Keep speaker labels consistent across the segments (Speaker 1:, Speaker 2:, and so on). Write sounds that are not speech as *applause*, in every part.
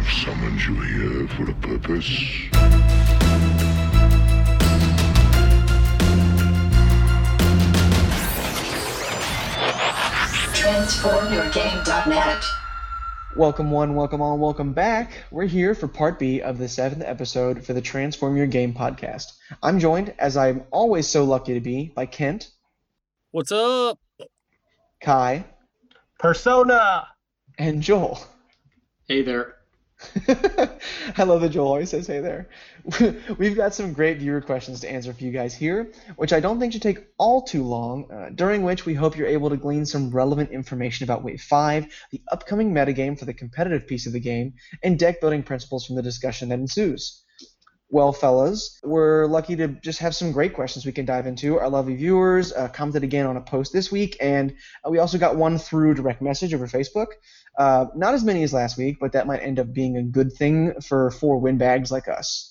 Speaker 1: have summoned you here for a purpose.
Speaker 2: TransformYourGame.net.
Speaker 3: Welcome one, welcome all, welcome back. We're here for part B of the seventh episode for the Transform Your Game podcast. I'm joined, as I'm always so lucky to be, by Kent,
Speaker 4: What's up?
Speaker 3: Kai,
Speaker 5: Persona.
Speaker 3: and Joel.
Speaker 6: Hey there. *laughs*
Speaker 3: I love that Joel always says hey there. *laughs* We've got some great viewer questions to answer for you guys here, which I don't think should take all too long, uh, during which we hope you're able to glean some relevant information about Wave 5, the upcoming metagame for the competitive piece of the game, and deck building principles from the discussion that ensues. Well, fellas, we're lucky to just have some great questions we can dive into. Our lovely viewers uh, commented again on a post this week, and uh, we also got one through direct message over Facebook. Uh, not as many as last week, but that might end up being a good thing for four windbags like us.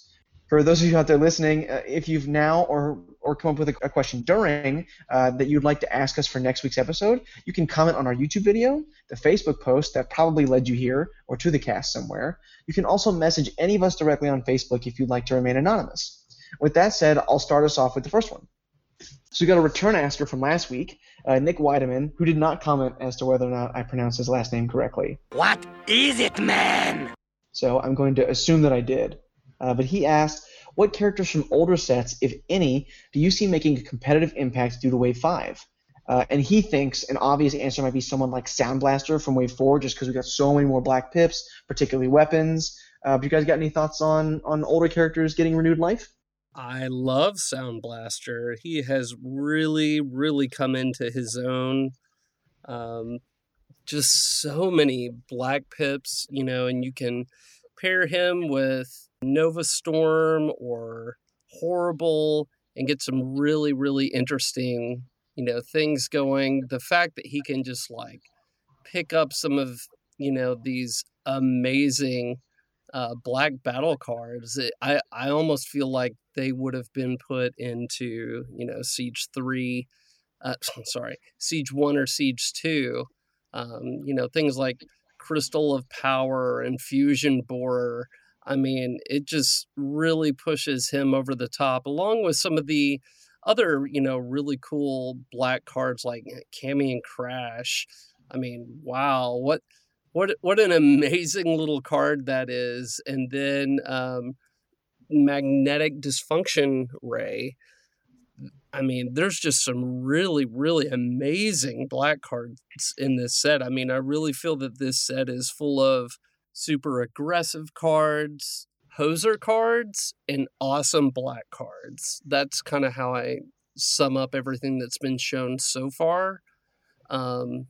Speaker 3: For those of you out there listening, uh, if you've now or or come up with a, a question during uh, that you'd like to ask us for next week's episode, you can comment on our YouTube video, the Facebook post that probably led you here, or to the cast somewhere. You can also message any of us directly on Facebook if you'd like to remain anonymous. With that said, I'll start us off with the first one. So we got a return asker from last week, uh, Nick Weideman, who did not comment as to whether or not I pronounced his last name correctly.
Speaker 7: What is it, man?
Speaker 3: So I'm going to assume that I did. Uh, but he asked, what characters from older sets, if any, do you see making a competitive impact due to Wave 5? Uh, and he thinks an obvious answer might be someone like Sound Blaster from Wave 4, just because we got so many more black pips, particularly weapons. Uh, but you guys got any thoughts on, on older characters getting renewed life?
Speaker 4: I love Sound Blaster. He has really, really come into his own. Um, just so many black pips, you know, and you can pair him with Nova Storm or Horri-Bull and get some really, really interesting, you know, things going. The fact that he can just like pick up some of, you know, these amazing uh, black battle cards, I I almost feel like they would have been put into you know Siege three, uh, *clears throat* sorry Siege one or Siege two, um, you know things like Crystal of Power and Fusion Borer. I mean, it just really pushes him over the top, along with some of the other you know really cool black cards like Cammy and Crash. I mean, wow, what what what an amazing little card that is. And then um, magnetic dysfunction ray. I mean there's just some really really amazing black cards in this set. I mean i really feel that this set is full of super aggressive cards hoser cards and awesome black cards. That's kind of how i sum up everything that's been shown so far. Um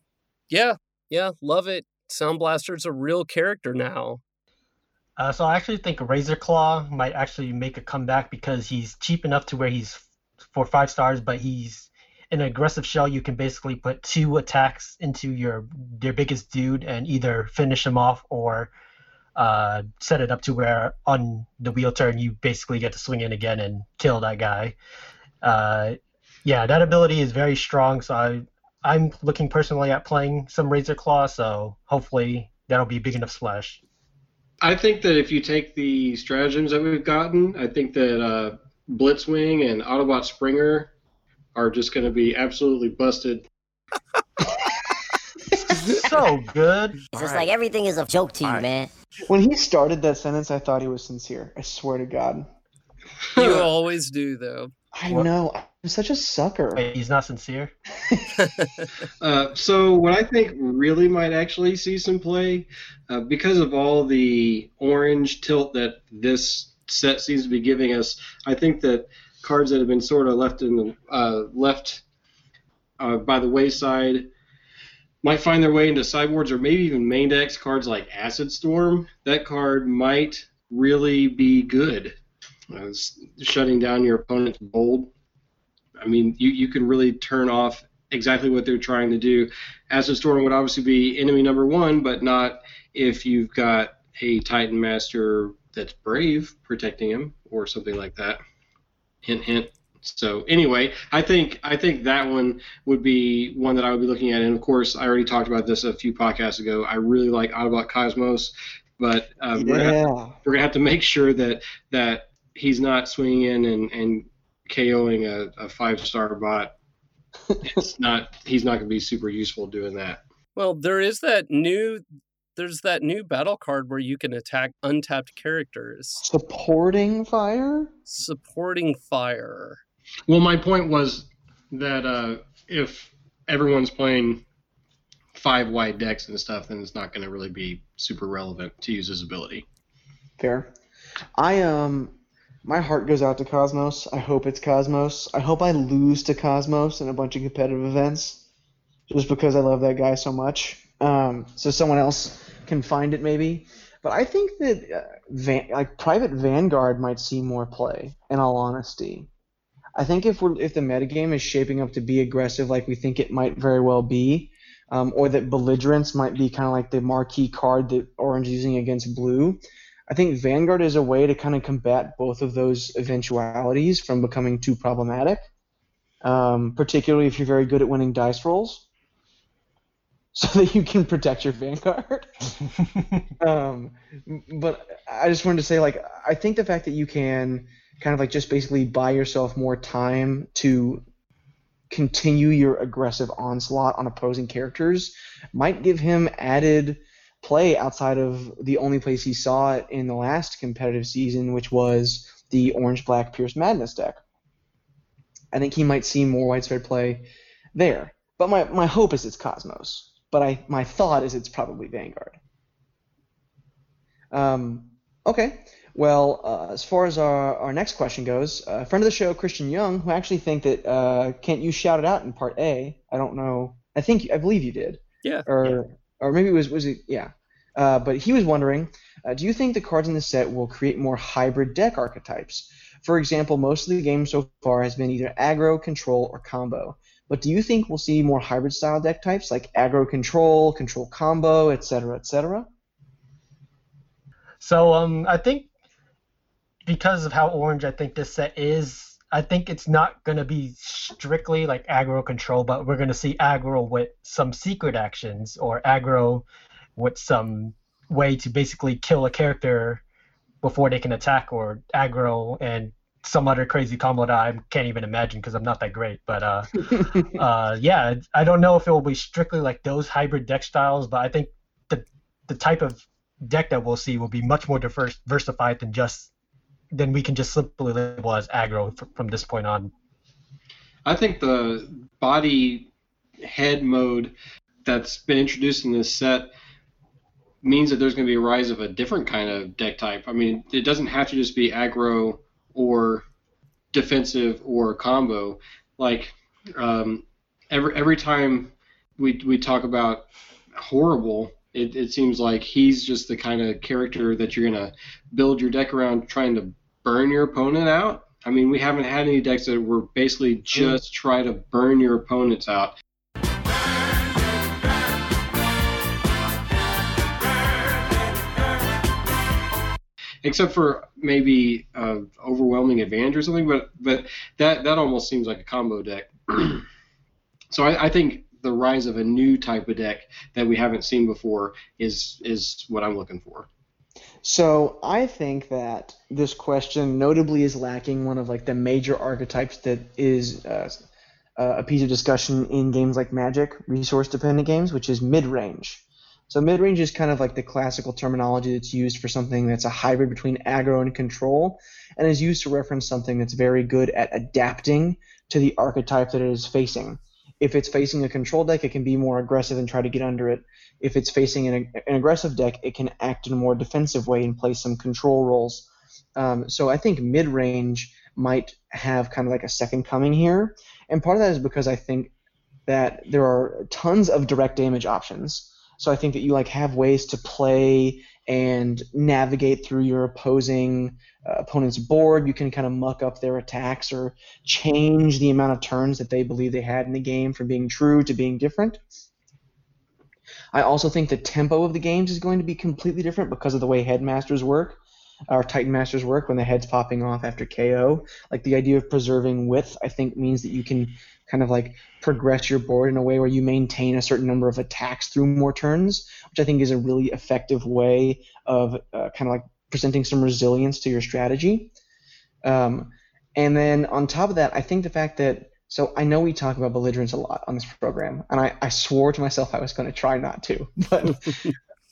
Speaker 4: yeah yeah love it. Sound Blaster's a real character now.
Speaker 5: Uh, so I actually think Razor Claw might actually make a comeback because he's cheap enough to where he's for five stars, but he's in an aggressive shell. You can basically put two attacks into your your biggest dude and either finish him off or uh, set it up to where on the wheel turn you basically get to swing in again and kill that guy. Uh, yeah, that ability is very strong. So I I'm looking personally at playing some Razor Claw, so hopefully that'll be big enough splash.
Speaker 6: I think that if you take the stratagems that we've gotten, I think that uh, Blitzwing and Autobot Springer are just going to be absolutely busted. *laughs*
Speaker 5: so good.
Speaker 7: It's just like everything is a joke to you, man.
Speaker 3: When he started that sentence, I thought he was sincere. I swear to God.
Speaker 4: You *laughs* always do, though.
Speaker 3: I
Speaker 5: What?
Speaker 3: know. I'm such a sucker.
Speaker 5: Wait, he's not sincere. *laughs*
Speaker 6: Uh, so what I think really might actually see some play, uh, because of all the orange tilt that this set seems to be giving us, I think that cards that have been sort of left in the uh, left uh, by the wayside might find their way into sideboards or maybe even main decks. Cards like Acid Storm, that card might really be good, uh, shutting down your opponent's bold. I mean, you, you can really turn off exactly what they're trying to do. Acid Storm would obviously be enemy number one, but not if you've got a Titan Master that's brave protecting him or something like that. Hint, hint. So anyway, I think I think that one would be one that I would be looking at. And of course, I already talked about this a few podcasts ago. I really like Autobot Cosmos. but um, we're, gonna,
Speaker 3: Yeah.
Speaker 6: we're gonna have to make sure that that he's not swinging in and, and KOing a, a five star bot. *laughs* It's not. He's not gonna be super useful doing that.
Speaker 4: Well, there is that new there's that new battle card where you can attack untapped characters
Speaker 3: Supporting fire?
Speaker 4: supporting fire.
Speaker 6: Well, my point was that uh, if everyone's playing five wide decks and stuff, then it's not going to really be super relevant to use his ability.
Speaker 3: Fair. I um my heart goes out to Cosmos. I hope it's Cosmos. I hope I lose to Cosmos in a bunch of competitive events just because I love that guy so much. Um, so someone else can find it maybe. But I think that uh, Van, like Private Vanguard might see more play. In all honesty, I think if we're if the metagame is shaping up to be aggressive like we think it might very well be, um, or that belligerence might be kind of like the marquee card that Orange is using against Blue. I think Vanguard is a way to kind of combat both of those eventualities from becoming too problematic, um, particularly if you're very good at winning dice rolls, *laughs* so that you can protect your Vanguard. *laughs* um, but I just wanted to say, like, I think the fact that you can kind of like just basically buy yourself more time to continue your aggressive onslaught on opposing characters might give him added play outside of the only place he saw it in the last competitive season, which was the Orange Black Pierce Madness deck. I think he might see more widespread play there. But my, my hope is it's Cosmos. But I my thought is it's probably Vanguard. Um, okay. Well, uh, as far as our, our next question goes, a friend of the show, Christian Young, who actually think that uh, can't you shout it out in part A? I don't know. I think I believe you did.
Speaker 4: Yeah.
Speaker 3: Or or maybe it was was it yeah. Uh, but he was wondering, uh, do you think the cards in the set will create more hybrid deck archetypes? For example, most of the game so far has been either aggro, control, or combo. But do you think we'll see more hybrid style deck types like aggro control, control combo, etc., etc.?
Speaker 5: So um, I think because of how orange I think this set is, I think it's not gonna be strictly like aggro control, but we're gonna see aggro with some secret actions or aggro with some way to basically kill a character before they can attack, or aggro and some other crazy combo that I can't even imagine because I'm not that great. But uh, *laughs* uh, yeah, I don't know if it will be strictly like those hybrid deck styles, but I think the the type of deck that we'll see will be much more diverse, diversified than just than we can just simply label as aggro fr- from this point on.
Speaker 6: I think the body head mode that's been introduced in this set means that there's going to be a rise of a different kind of deck type. I mean, it doesn't have to just be aggro or defensive or combo. Like um, every every time we we talk about Horri-Bull, it, it seems like he's just the kind of character that you're gonna build your deck around, trying to burn your opponent out. I mean, we haven't had any decks that were basically just try to burn your opponents out. except for maybe uh, overwhelming advantage or something. But but that that almost seems like a combo deck. *clears throat* so I, I think the rise of a new type of deck that we haven't seen before is is what I'm looking for.
Speaker 3: So I think that this question notably is lacking one of like the major archetypes that is uh, a piece of discussion in games like Magic, resource-dependent games, which is mid-range. So mid-range is kind of like the classical terminology that's used for something that's a hybrid between aggro and control, and is used to reference something that's very good at adapting to the archetype that it is facing. If it's facing a control deck, it can be more aggressive and try to get under it. If it's facing an, an aggressive deck, it can act in a more defensive way and play some control roles. Um, so I think mid-range might have kind of like a second coming here, and part of that is because I think that there are tons of direct damage options. So I think that you like have ways to play and navigate through your opposing uh, opponent's board. You can kind of muck up their attacks or change the amount of turns that they believe they had in the game from being true to being different. I also think the tempo of the games is going to be completely different because of the way headmasters work. Our Titan Masters work when the head's popping off after KO. Like the idea of preserving width, I think means that you can kind of like progress your board in a way where you maintain a certain number of attacks through more turns, which I think is a really effective way of uh, kind of like presenting some resilience to your strategy. Um, and then on top of that, I think the fact that so I know we talk about belligerence a lot on this program, and I, I swore to myself I was going to try not to, *laughs* but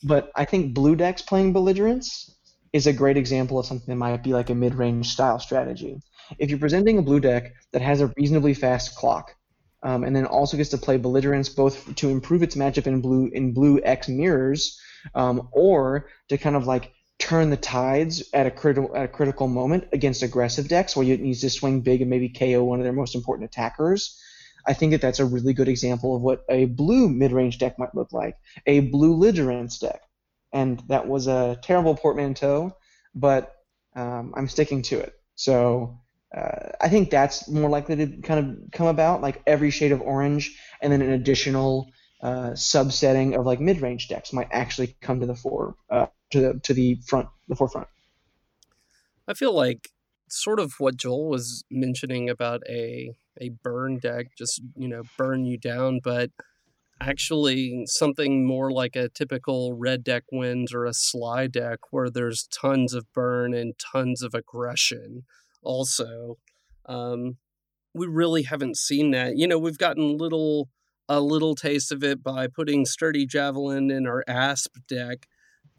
Speaker 3: but I think blue decks playing belligerence is a great example of something that might be like a mid-range style strategy. If you're presenting a blue deck that has a reasonably fast clock, um, and then also gets to play belligerence both to improve its matchup in blue in blue X mirrors, um, or to kind of like turn the tides at a critical at a critical moment against aggressive decks where you need to swing big and maybe KO one of their most important attackers. I think that that's a really good example of what a blue mid-range deck might look like, a blue belligerence deck, and that was a terrible portmanteau, but um, I'm sticking to it. So uh, I think that's more likely to kind of come about, like every shade of orange, and then an additional uh, subsetting of like mid-range decks might actually come to the fore, uh, to the to the front, the forefront.
Speaker 4: I feel like sort of what Joel was mentioning about a a burn deck, just you know, burn you down, but actually something more like a typical red deck wins or a Sligh deck where there's tons of burn and tons of aggression also um, we really haven't seen that. You know we've gotten little a little taste of it by putting sturdy javelin in our asp deck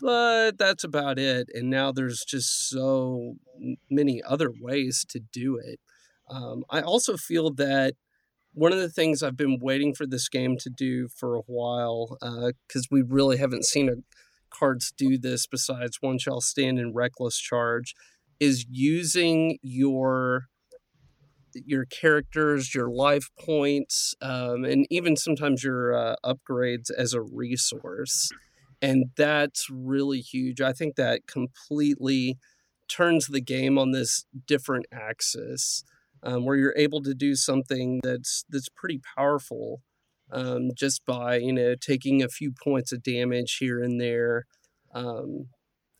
Speaker 4: but that's about it and now there's just so many other ways to do it. Um, i also feel that one of the things i've been waiting for this game to do for a while because uh, we really haven't seen a, cards do this besides one shall stand in reckless charge is using your your characters, your life points, um, and even sometimes your uh, upgrades as a resource. And that's really huge. I think that completely turns the game on this different axis um, where you're able to do something that's that's pretty powerful um, just by you know taking a few points of damage here and there. Um,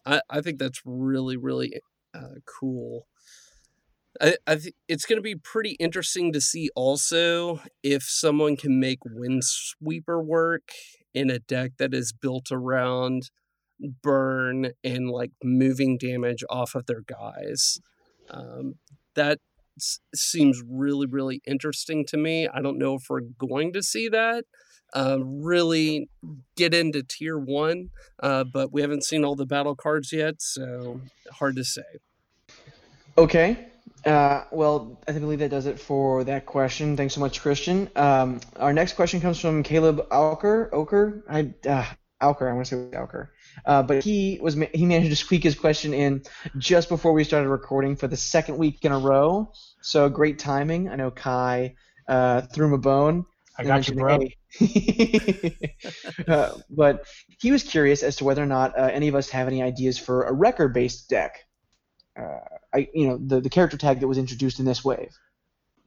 Speaker 4: I, I think that's really really uh, cool. I, I th- it's going to be pretty interesting to see also if someone can make Windsweeper work in a deck that is built around burn and like moving damage off of their guys. Um, that s- seems really, really interesting to me. I don't know if we're going to see that. Uh, really get into tier one, uh, but we haven't seen all the battle cards yet, so hard to say.
Speaker 3: Okay. Uh, well, I believe that does it for that question. Thanks so much, Christian. Um, our next question comes from Caleb Alker. Oker? I, uh, Alker. I want to say Alker. Uh, but he was he managed to squeak his question in just before we started recording for the second week in a row. So great timing. I know Kai uh, threw him a bone.
Speaker 5: I got you, bro. *laughs*
Speaker 3: uh, but he was curious as to whether or not uh, any of us have any ideas for a wrecker-based deck. Uh, I, you know, the, the character tag that was introduced in this wave.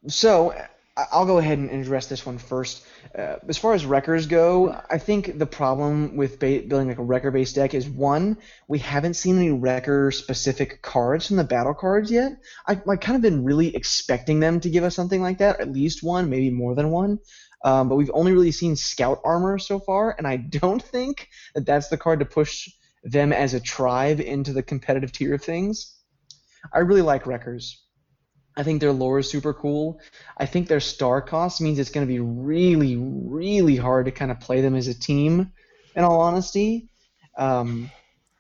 Speaker 3: So I'll go ahead and address this one first. Uh, as far as wreckers go, I think the problem with ba- building like a wrecker-based deck is one, we haven't seen any wrecker-specific cards from the battle cards yet. I, kind of been really expecting them to give us something like that, at least one, maybe more than one. Um, but we've only really seen scout armor so far, and I *laughs* don't think that that's the card to push them as a tribe into the competitive tier of things. I really like Wreckers. I think their lore is super cool. I think their star cost means it's going to be really, really hard to kind of play them as a team, in all honesty. Um,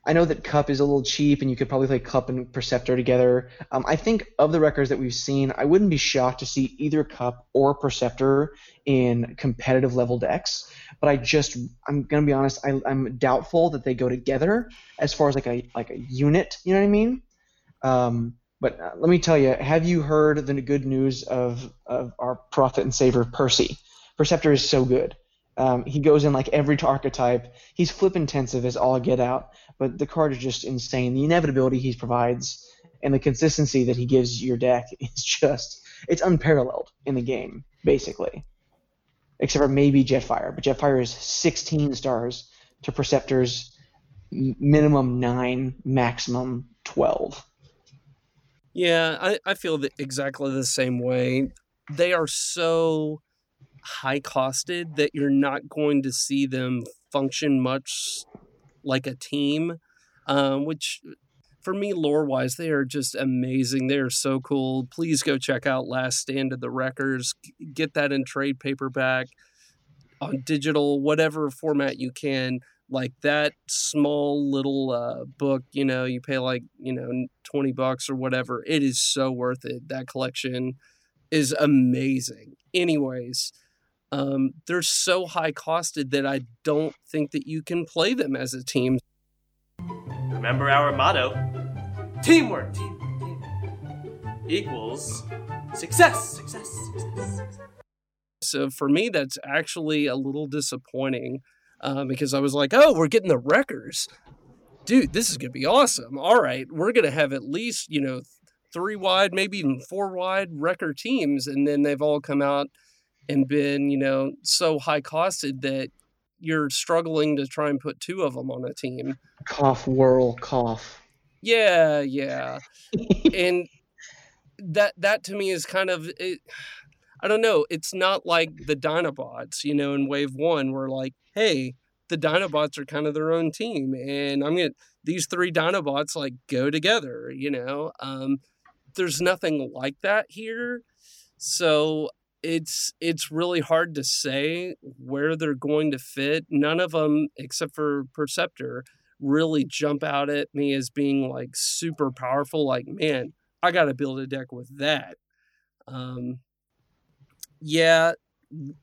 Speaker 3: I know that Kup is a little cheap, and you could probably play Kup and Perceptor together. Um, I think of the wreckers that we've seen, I wouldn't be shocked to see either Kup or Perceptor in competitive level decks. But I just, I'm gonna be honest, I, I'm doubtful that they go together as far as like a like a unit. You know what I mean? Um, but uh, let me tell you, have you heard the good news of, of our prophet and savior Percy? Perceptor is so good. Um, he goes in like every archetype. He's flip intensive as all get out, but the card is just insane. The inevitability he provides and the consistency that he gives your deck *laughs* is just it's unparalleled in the game, basically. Except for maybe Jetfire, but Jetfire is 16 stars to Perceptor's minimum nine, maximum twelve.
Speaker 4: Yeah, I, I feel that exactly the same way. They are so high costed that you're not going to see them function much like a team, um, which for me, lore wise, they are just amazing. They are so cool. Please go check out Last Stand of the Wreckers. Get that in trade paperback, on digital, whatever format you can. Like that small little uh, book, you know, you pay like, you know, 20 bucks or whatever. It is so worth it. That collection is amazing. Anyways, um, they're so high costed that I don't think that you can play them as a team.
Speaker 2: Remember our motto teamwork team, team equals success, success, success.
Speaker 4: So for me, that's actually a little disappointing uh, because I was like, oh, we're getting the wreckers. Dude, this is going to be awesome. All right, we're going to have at least, you know, three wide, maybe even four wide wrecker teams. And then they've all come out and been, you know, so high costed that you're struggling to try and put two of them on a team.
Speaker 3: Cough, whirl, cough.
Speaker 4: Yeah, yeah. *laughs* and that that to me is kind of it, I don't know. It's not like the Dinobots, you know, in Wave One, where like, hey, the Dinobots are kind of their own team, and I'm gonna these three Dinobots like go together, you know. Um, there's nothing like that here, so it's it's really hard to say where they're going to fit. None of them, except for Perceptor, really jump out at me as being like super powerful. Like, man, I got to build a deck with that. Um, yeah,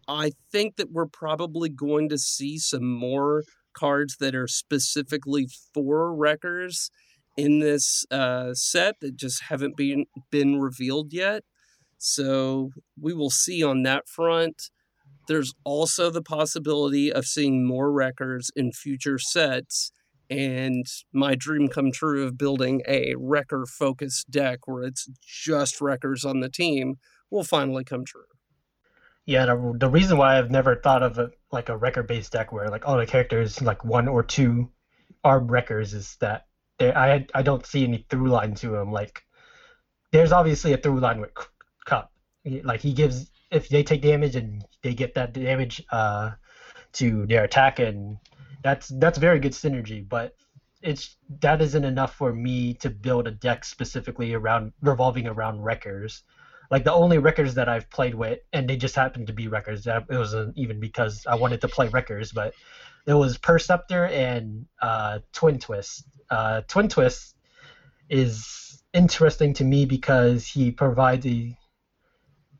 Speaker 4: I think that we're probably going to see some more cards that are specifically for wreckers in this uh, set that just haven't been been revealed yet. So we will see on that front. There's also the possibility of seeing more wreckers in future sets. And my dream come true of building a wrecker focused deck where it's just wreckers on the team will finally come true.
Speaker 5: Yeah, the, the reason why I've never thought of a, like a wrecker-based deck where like all the characters like one or two are wreckers is that I I don't see any through line to them. Like there's obviously a through line with Kup. Like he gives if they take damage and they get that damage uh, to their attack, and that's that's very good synergy. But it's that isn't enough for me to build a deck specifically around revolving around wreckers. Like the only wreckers that I've played with, and they just happened to be wreckers. It wasn't even because I wanted to play wreckers, but it was Perceptor and uh, Twin Twist. Uh, Twin Twist is interesting to me because he provides a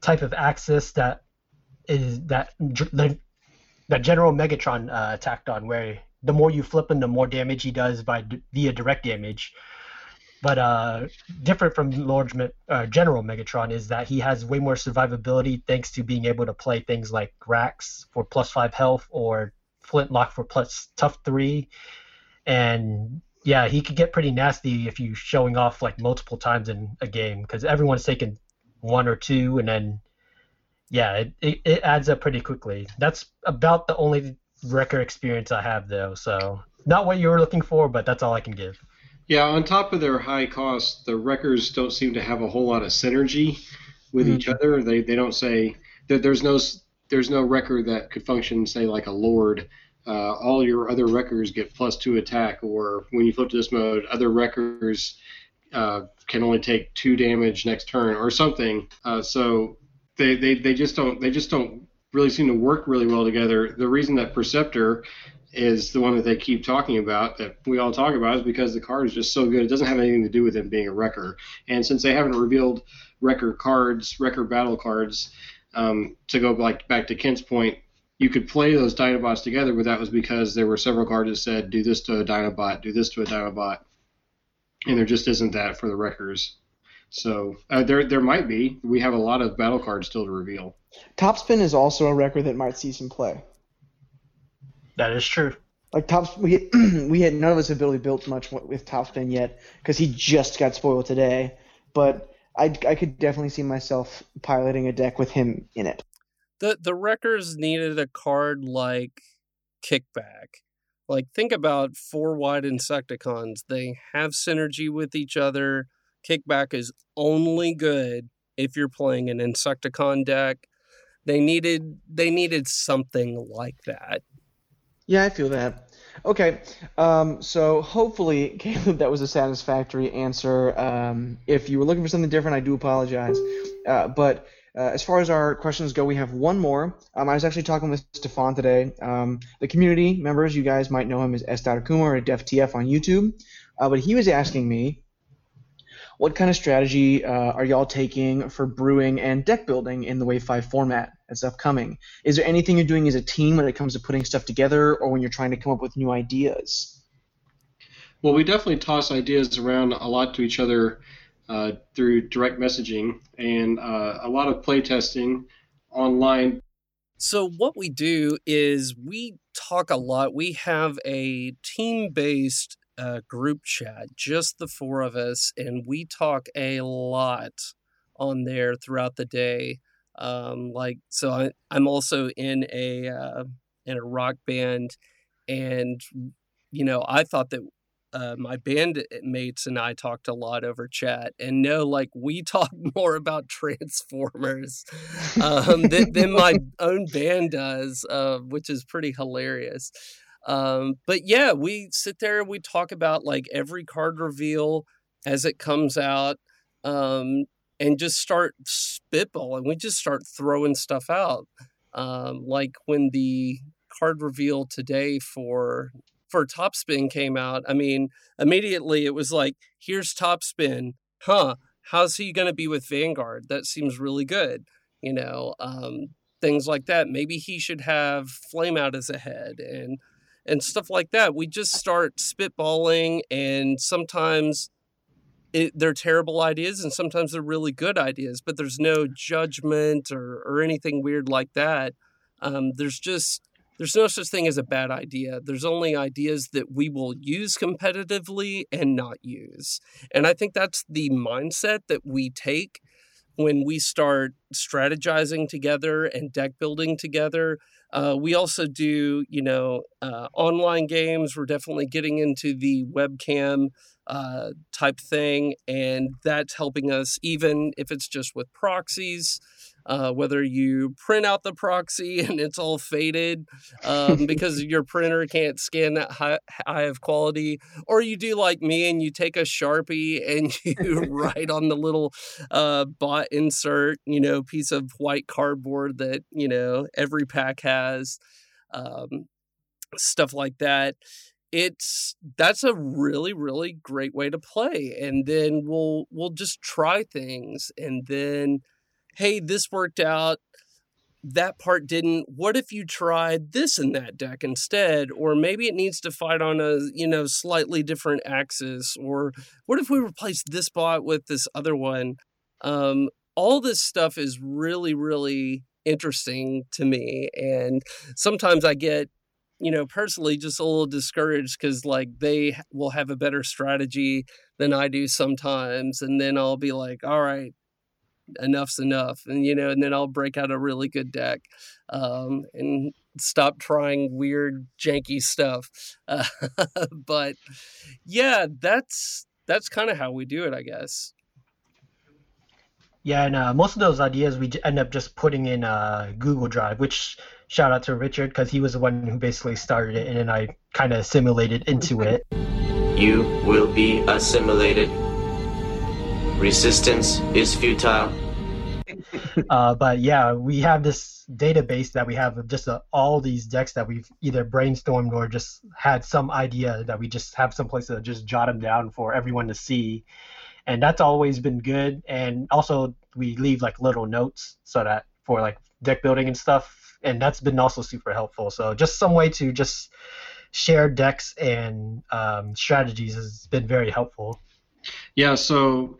Speaker 5: type of axis that is that that General Megatron uh, attacked on, where the more you flip him, the more damage he does by via direct damage. But uh, different from large uh, General Megatron is that he has way more survivability thanks to being able to play things like Grax for plus five health or Flintlock for plus tough three, and yeah, he could get pretty nasty if you're showing off like multiple times in a game because everyone's taking one or two, and then yeah, it, it, it adds up pretty quickly. That's about the only wrecker experience I have though. So not what you were looking for, but that's all I can give.
Speaker 6: Yeah, on top of their high cost, the wreckers don't seem to have a whole lot of synergy with mm-hmm. each other. They they don't say that there's no there's no wrecker that could function say like a lord. Uh, all your other wreckers get plus two attack, or when you flip to this mode, other wreckers uh, can only take two damage next turn or something. Uh, so they, they, they just don't they just don't really seem to work really well together. The reason that Perceptor is the one that they keep talking about that we all talk about is because the card is just so good. It doesn't have anything to do with them being a wrecker. And since they haven't revealed wrecker cards, wrecker battle cards, um, to go like back to Kent's point, you could play those Dinobots together, but that was because there were several cards that said do this to a Dinobot, do this to a Dinobot, and there just isn't that for the wreckers. So uh, there there might be. We have a lot of battle cards still to reveal.
Speaker 3: Topspin is also a wrecker that might see some play.
Speaker 5: That is true.
Speaker 3: Like Tops, we *clears throat* we had none of us have really built much with Topspin yet because he just got spoiled today. But I I could definitely see myself piloting a deck with him in it.
Speaker 4: The the wreckers needed a card like Kickback Like, think about four wide Insecticons. They have synergy with each other. Kickback is only good if you're playing an Insecticon deck. They needed they needed something like that.
Speaker 3: Yeah, I feel that. Okay, um, so hopefully, *laughs* Caleb, that was a satisfactory answer. Um, if you were looking for something different, I do apologize. Uh, but uh, as far as our questions go, we have one more. Um, I was actually talking with Stefan today. Um, the community members, you guys might know him as S. Akuma or DefTF on YouTube. Uh, but he was asking me, what kind of strategy uh, are y'all taking for brewing and deck building in the Wave 5 format that's upcoming? Is there anything you're doing as a team when it comes to putting stuff together or when you're trying to come up with new ideas?
Speaker 6: Well, we definitely toss ideas around a lot to each other uh, through direct messaging and uh, a lot of playtesting online.
Speaker 4: So, what we do is we talk a lot. We have a team based uh, group chat, just the four of us, and we talk a lot on there throughout the day. Um, like, so I, I'm also in a uh, in a rock band, and you know, I thought that uh, my bandmates and I talked a lot over chat, and no, like we *laughs* talk more about Transformers um, than, than, my *laughs* own band does, uh, which is pretty hilarious. Um, but yeah, we sit there and we talk about like every card reveal as it comes out, um, and just start spitballing. We just start throwing stuff out. Um, like when the card reveal today for for Topspin came out, I mean, immediately it was like, here's Topspin, huh? How's he going to be with Vanguard? That seems really good, you know. Um, things like that. Maybe he should have Flame Out as a head, and and stuff like that. We just start spitballing, and sometimes it, they're terrible ideas, and sometimes they're really good ideas. But there's no judgment or or anything weird like that. Um, there's just there's no such thing as a bad idea. There's only ideas that we will use competitively and not use. And I think that's the mindset that we take when we start strategizing together and deck building together uh, we also do, you know, uh, online games. We're definitely getting into the webcam uh, type thing, and that's helping us, even if it's just with proxies. Uh, whether you print out the proxy *laughs* and it's all faded um, *laughs* because your printer can't scan that high, high, of quality, or you do like me and you take a sharpie and *laughs* you write on the little uh, bot insert, you know, piece of white cardboard that you know every pack has, um, stuff like that it's that's a really really great way to play and then we'll we'll just try things and then hey, this worked out, that part didn't. What if you tried this in that deck instead? Or maybe it needs to fight on a, you know, slightly different axis. Or what if we replace this bot with this other one? Um, all this stuff is really, really interesting to me. And sometimes I get you know, personally just a little discouraged because like they will have a better strategy than I do sometimes. And then I'll be like, all right, enough's enough and you know and then i'll break out a really good deck um, and stop trying weird janky stuff uh, *laughs* but yeah that's that's kind of how we do it i guess
Speaker 5: yeah and uh, most of those ideas we end up just putting in uh, google drive which shout out to richard because he was the one who basically started it and then i kind of assimilated into *laughs* it
Speaker 8: you will be assimilated Resistance is futile. *laughs*
Speaker 5: uh, but yeah, we have this database that we have of just uh, all these decks that we've either brainstormed or just had some idea that we just have some place to just jot them down for everyone to see. And that's always been good. And also, we leave like little notes so that for like deck building and stuff. And that's been also super helpful. So, just some way to just share decks and um, strategies has been very helpful.
Speaker 6: Yeah, so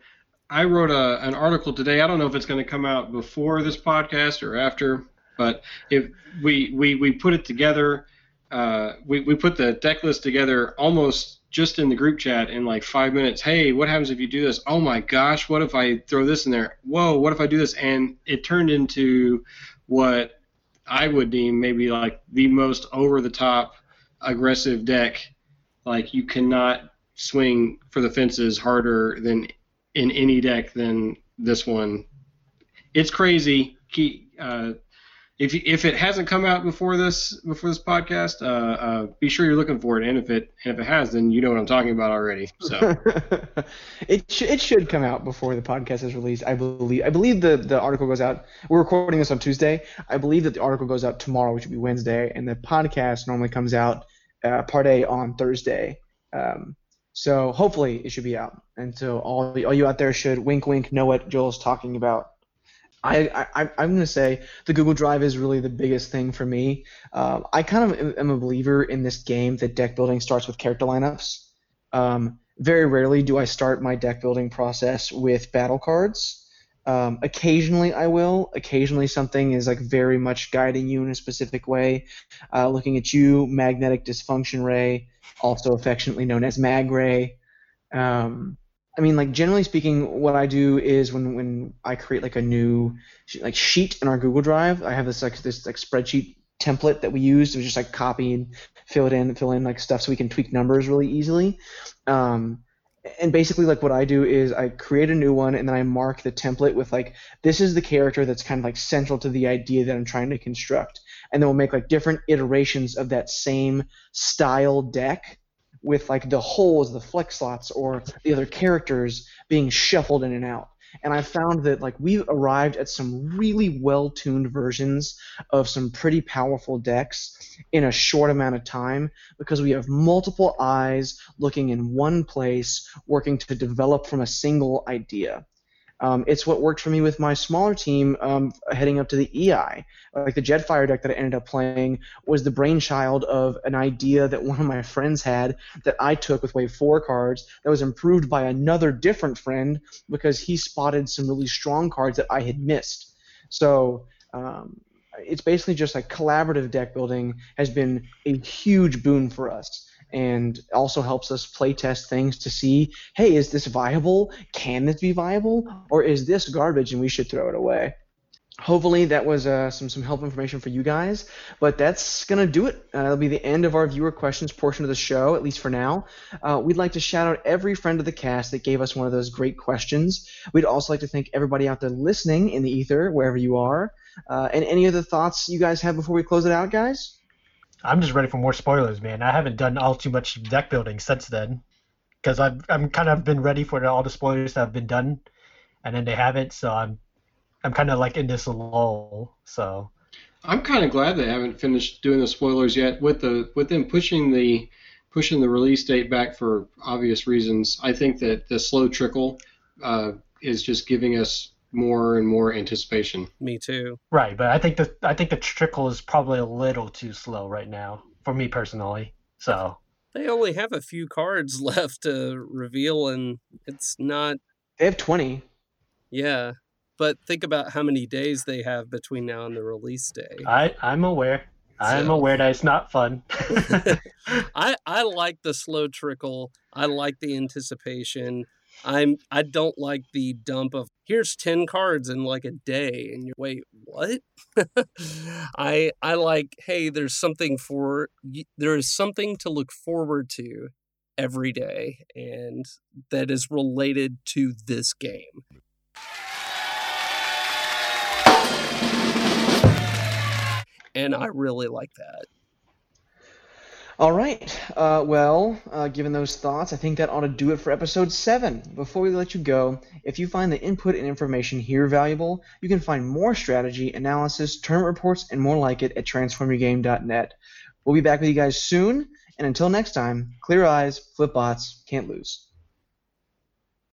Speaker 6: I wrote a, an article today. I don't know if it's going to come out before this podcast or after, but if we we, we put it together, uh, we we put the deck list together almost just in the group chat in like five minutes. Hey, what happens if you do this? Oh my gosh, what if I throw this in there? Whoa, what if I do this? And it turned into what I would deem maybe like the most over the top aggressive deck, like you cannot swing for the fences harder than in any deck than this one. It's crazy. Keep, uh, if if it hasn't come out before this before this podcast, uh, uh, be sure you're looking for it. And if it and if it has, then you know what I'm talking about already. So *laughs*
Speaker 3: it sh- it should come out before the podcast is released. I believe I believe the the article goes out. We're recording this on Tuesday. I believe that the article goes out tomorrow, which would be Wednesday, and the podcast normally comes out uh, part A on Thursday. Um, so hopefully it should be out, and so all all you out there should wink wink know what Joel's talking about. I, I I'm to say the Google Drive is really the biggest thing for me. Um, I kind of am a believer in this game that deck building starts with character lineups. Um, very rarely do I start my deck building process with battle cards. Um, occasionally I will. Occasionally something is like very much guiding you in a specific way. Uh, looking at you, Magnetic Dysfunction Ray, also affectionately known as Mag Ray. Um, I mean, like generally speaking, what I do is when when I create like a new like sheet in our Google Drive, I have this like this like spreadsheet template that we use to just like copy and fill it in, fill in like stuff so we can tweak numbers really easily. Um, and basically like what I do is I create a new one and then I mark the template with like this is the character that's kind of like central to the idea that I'm trying to construct. And then we'll make like different iterations of that same style deck with like the holes, the flex slots, or the other characters being shuffled in and out. And I found that like we've arrived at some really well-tuned versions of some pretty powerful decks in a short amount of time because we have multiple eyes looking in one place, working to develop from a single idea. Um, it's what worked for me with my smaller team um, heading up to the EI. Like the Jetfire deck that I ended up playing was the brainchild of an idea that one of my friends had that I took with Wave 4 cards that was improved by another different friend because he spotted some really strong cards that I had missed. So um, it's basically just like collaborative deck building has been a huge boon for us and also helps us play test things to see hey is this viable? Can this be viable? Or is this garbage and we should throw it away? Hopefully that was uh, some some helpful information for you guys but that's gonna do it. Uh, that'll be the end of our viewer questions portion of the show at least for now. Uh, we'd like to shout out every friend of the cast that gave us one of those great questions. We'd also like to thank everybody out there listening in the ether wherever you are. Uh, and any other thoughts you guys have before we close it out guys
Speaker 5: I'm just ready for more spoilers, man. I haven't done all too much deck building since then, because I've I'm kind of been ready for all the spoilers that have been done, and then they haven't. So I'm I'm kind of like in this lull. So
Speaker 6: I'm kind of glad they haven't finished doing the spoilers yet. With the with them pushing the pushing the release date back for obvious reasons, I think that the slow trickle uh, is just giving us more and more anticipation.
Speaker 4: Me too.
Speaker 5: Right, but I think the I think the trickle is probably a little too slow right now for me personally. So
Speaker 4: they only have a few cards *laughs* left to reveal, and it's not.
Speaker 3: They have twenty.
Speaker 4: Yeah, but think about how many days they have between now and the release day.
Speaker 5: I I'm aware. I'm aware that it's not fun. *laughs* *laughs*
Speaker 4: I I like the slow trickle. I like the anticipation. I'm I don't like the dump of here's 10 cards in like a day and you wait what *laughs* I I like hey there's something for there is something to look forward to every day and that is related to this game. And I really like that.
Speaker 3: All right. Uh, well, uh, given those thoughts, I think that ought to do it for episode 7. Before we let you go, if you find the input and information here valuable, you can find more strategy, analysis, tournament reports, and more like it at transformyourgame.net. We'll be back with you guys soon, and until next time, clear eyes, flip bots, can't lose.